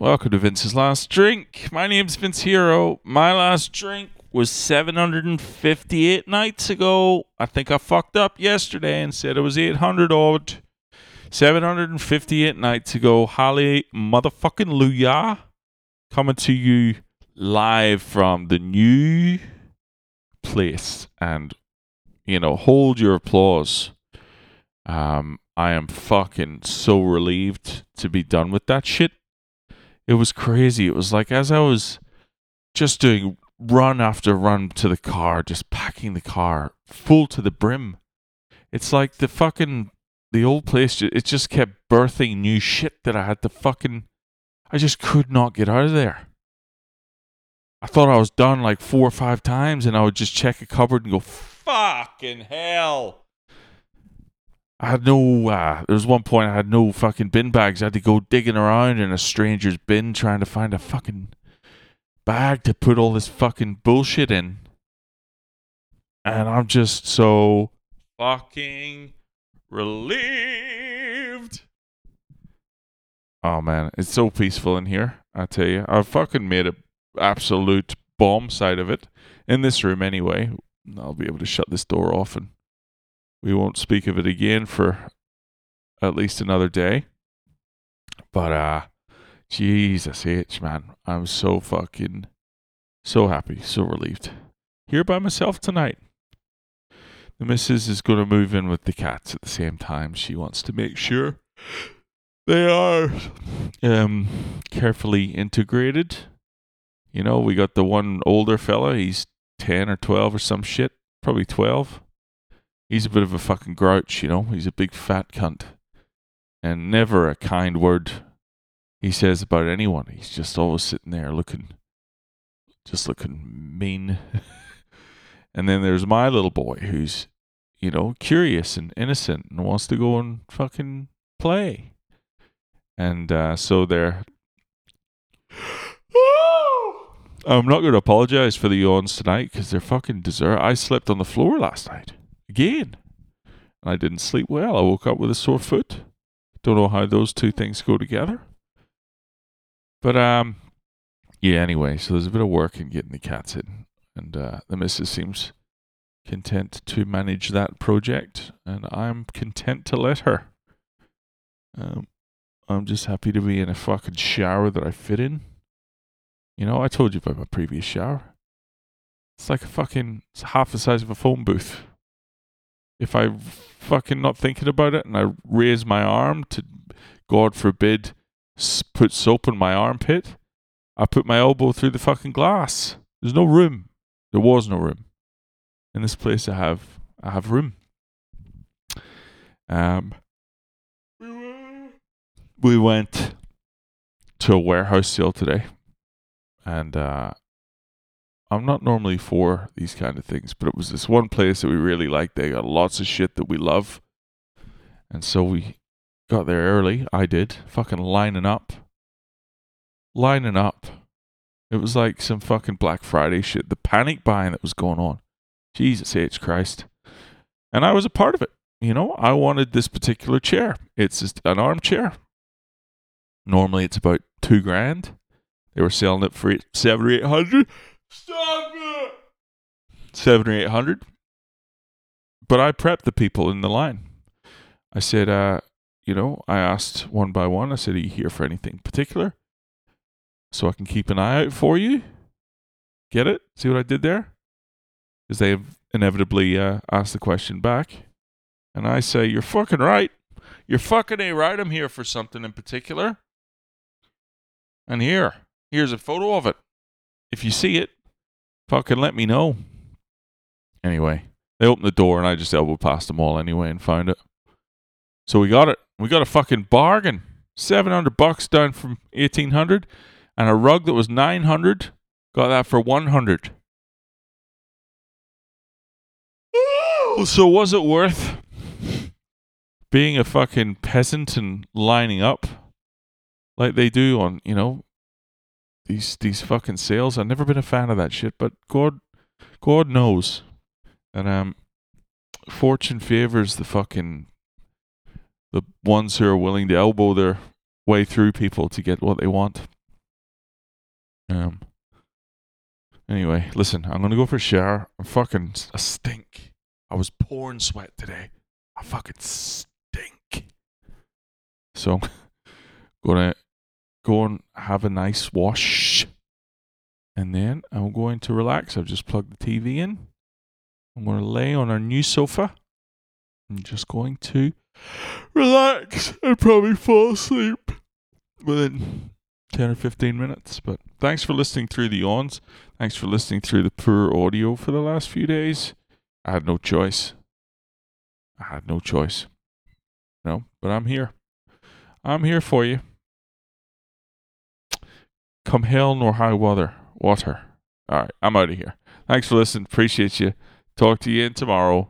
Welcome to Vince's Last Drink. My name's Vince Hero. My last drink was 758 nights ago. I think I fucked up yesterday and said it was 800 odd. 758 nights ago. Holly motherfucking Luya coming to you live from the new place. And, you know, hold your applause. Um, I am fucking so relieved to be done with that shit. It was crazy. It was like as I was just doing run after run to the car, just packing the car full to the brim. It's like the fucking the old place. It just kept birthing new shit that I had to fucking. I just could not get out of there. I thought I was done like four or five times, and I would just check a cupboard and go, "Fucking hell!" I had no. Uh, there was one point I had no fucking bin bags. I had to go digging around in a stranger's bin trying to find a fucking bag to put all this fucking bullshit in. And I'm just so fucking relieved. Oh man, it's so peaceful in here. I tell you, I fucking made a absolute bomb side of it in this room anyway. I'll be able to shut this door off and we won't speak of it again for at least another day. But uh Jesus H man, I'm so fucking so happy, so relieved. Here by myself tonight. The missus is going to move in with the cats at the same time. She wants to make sure they are um, carefully integrated. You know, we got the one older fella. He's 10 or 12 or some shit. Probably 12 he's a bit of a fucking grouch, you know. He's a big fat cunt. And never a kind word he says about anyone. He's just always sitting there looking, just looking mean. and then there's my little boy who's, you know, curious and innocent and wants to go and fucking play. And uh, so they're. I'm not going to apologize for the yawns tonight because they're fucking dessert. I slept on the floor last night again. I didn't sleep well. I woke up with a sore foot. Don't know how those two things go together. But um yeah, anyway, so there's a bit of work in getting the cats in. And uh, the missus seems content to manage that project, and I'm content to let her. Um, I'm just happy to be in a fucking shower that I fit in. You know, I told you about my previous shower. It's like a fucking, it's half the size of a phone booth if I fucking not thinking about it and I raise my arm to, God forbid, put soap in my armpit, I put my elbow through the fucking glass. There's no room. There was no room. In this place, I have I have room. Um, we went to a warehouse sale today, and uh, I'm not normally for these kind of things, but it was this one place that we really liked. They got lots of shit that we love. And so we got there early. I did. Fucking lining up. Lining up. It was like some fucking Black Friday shit. The panic buying that was going on. Jesus H. Christ. And I was a part of it. You know, I wanted this particular chair. It's just an armchair. Normally it's about two grand. They were selling it for seven or eight hundred. Stop it! Seven or eight hundred. But I prepped the people in the line. I said, uh, you know, I asked one by one, I said, Are you here for anything particular? So I can keep an eye out for you. Get it? See what I did there? Because they inevitably uh, ask the question back. And I say, You're fucking right. You're fucking A right. I'm here for something in particular. And here, here's a photo of it. If you see it, fucking let me know. Anyway, they opened the door and I just elbowed past them all anyway and found it. So we got it. We got a fucking bargain. 700 bucks down from 1800 and a rug that was 900 got that for 100. So was it worth being a fucking peasant and lining up like they do on, you know, these these fucking sales. I've never been a fan of that shit, but God, God knows, and um, fortune favors the fucking the ones who are willing to elbow their way through people to get what they want. Um. Anyway, listen, I'm gonna go for a shower. I'm fucking a stink. I was pouring sweat today. I fucking stink. So gonna go and have a nice wash. And then I'm going to relax. I've just plugged the TV in. I'm going to lay on our new sofa. I'm just going to relax and probably fall asleep within 10 or 15 minutes. But thanks for listening through the yawns. Thanks for listening through the poor audio for the last few days. I had no choice. I had no choice. No, but I'm here. I'm here for you. Come hell nor high water. Water. All right, I'm out of here. Thanks for listening. Appreciate you. Talk to you in tomorrow.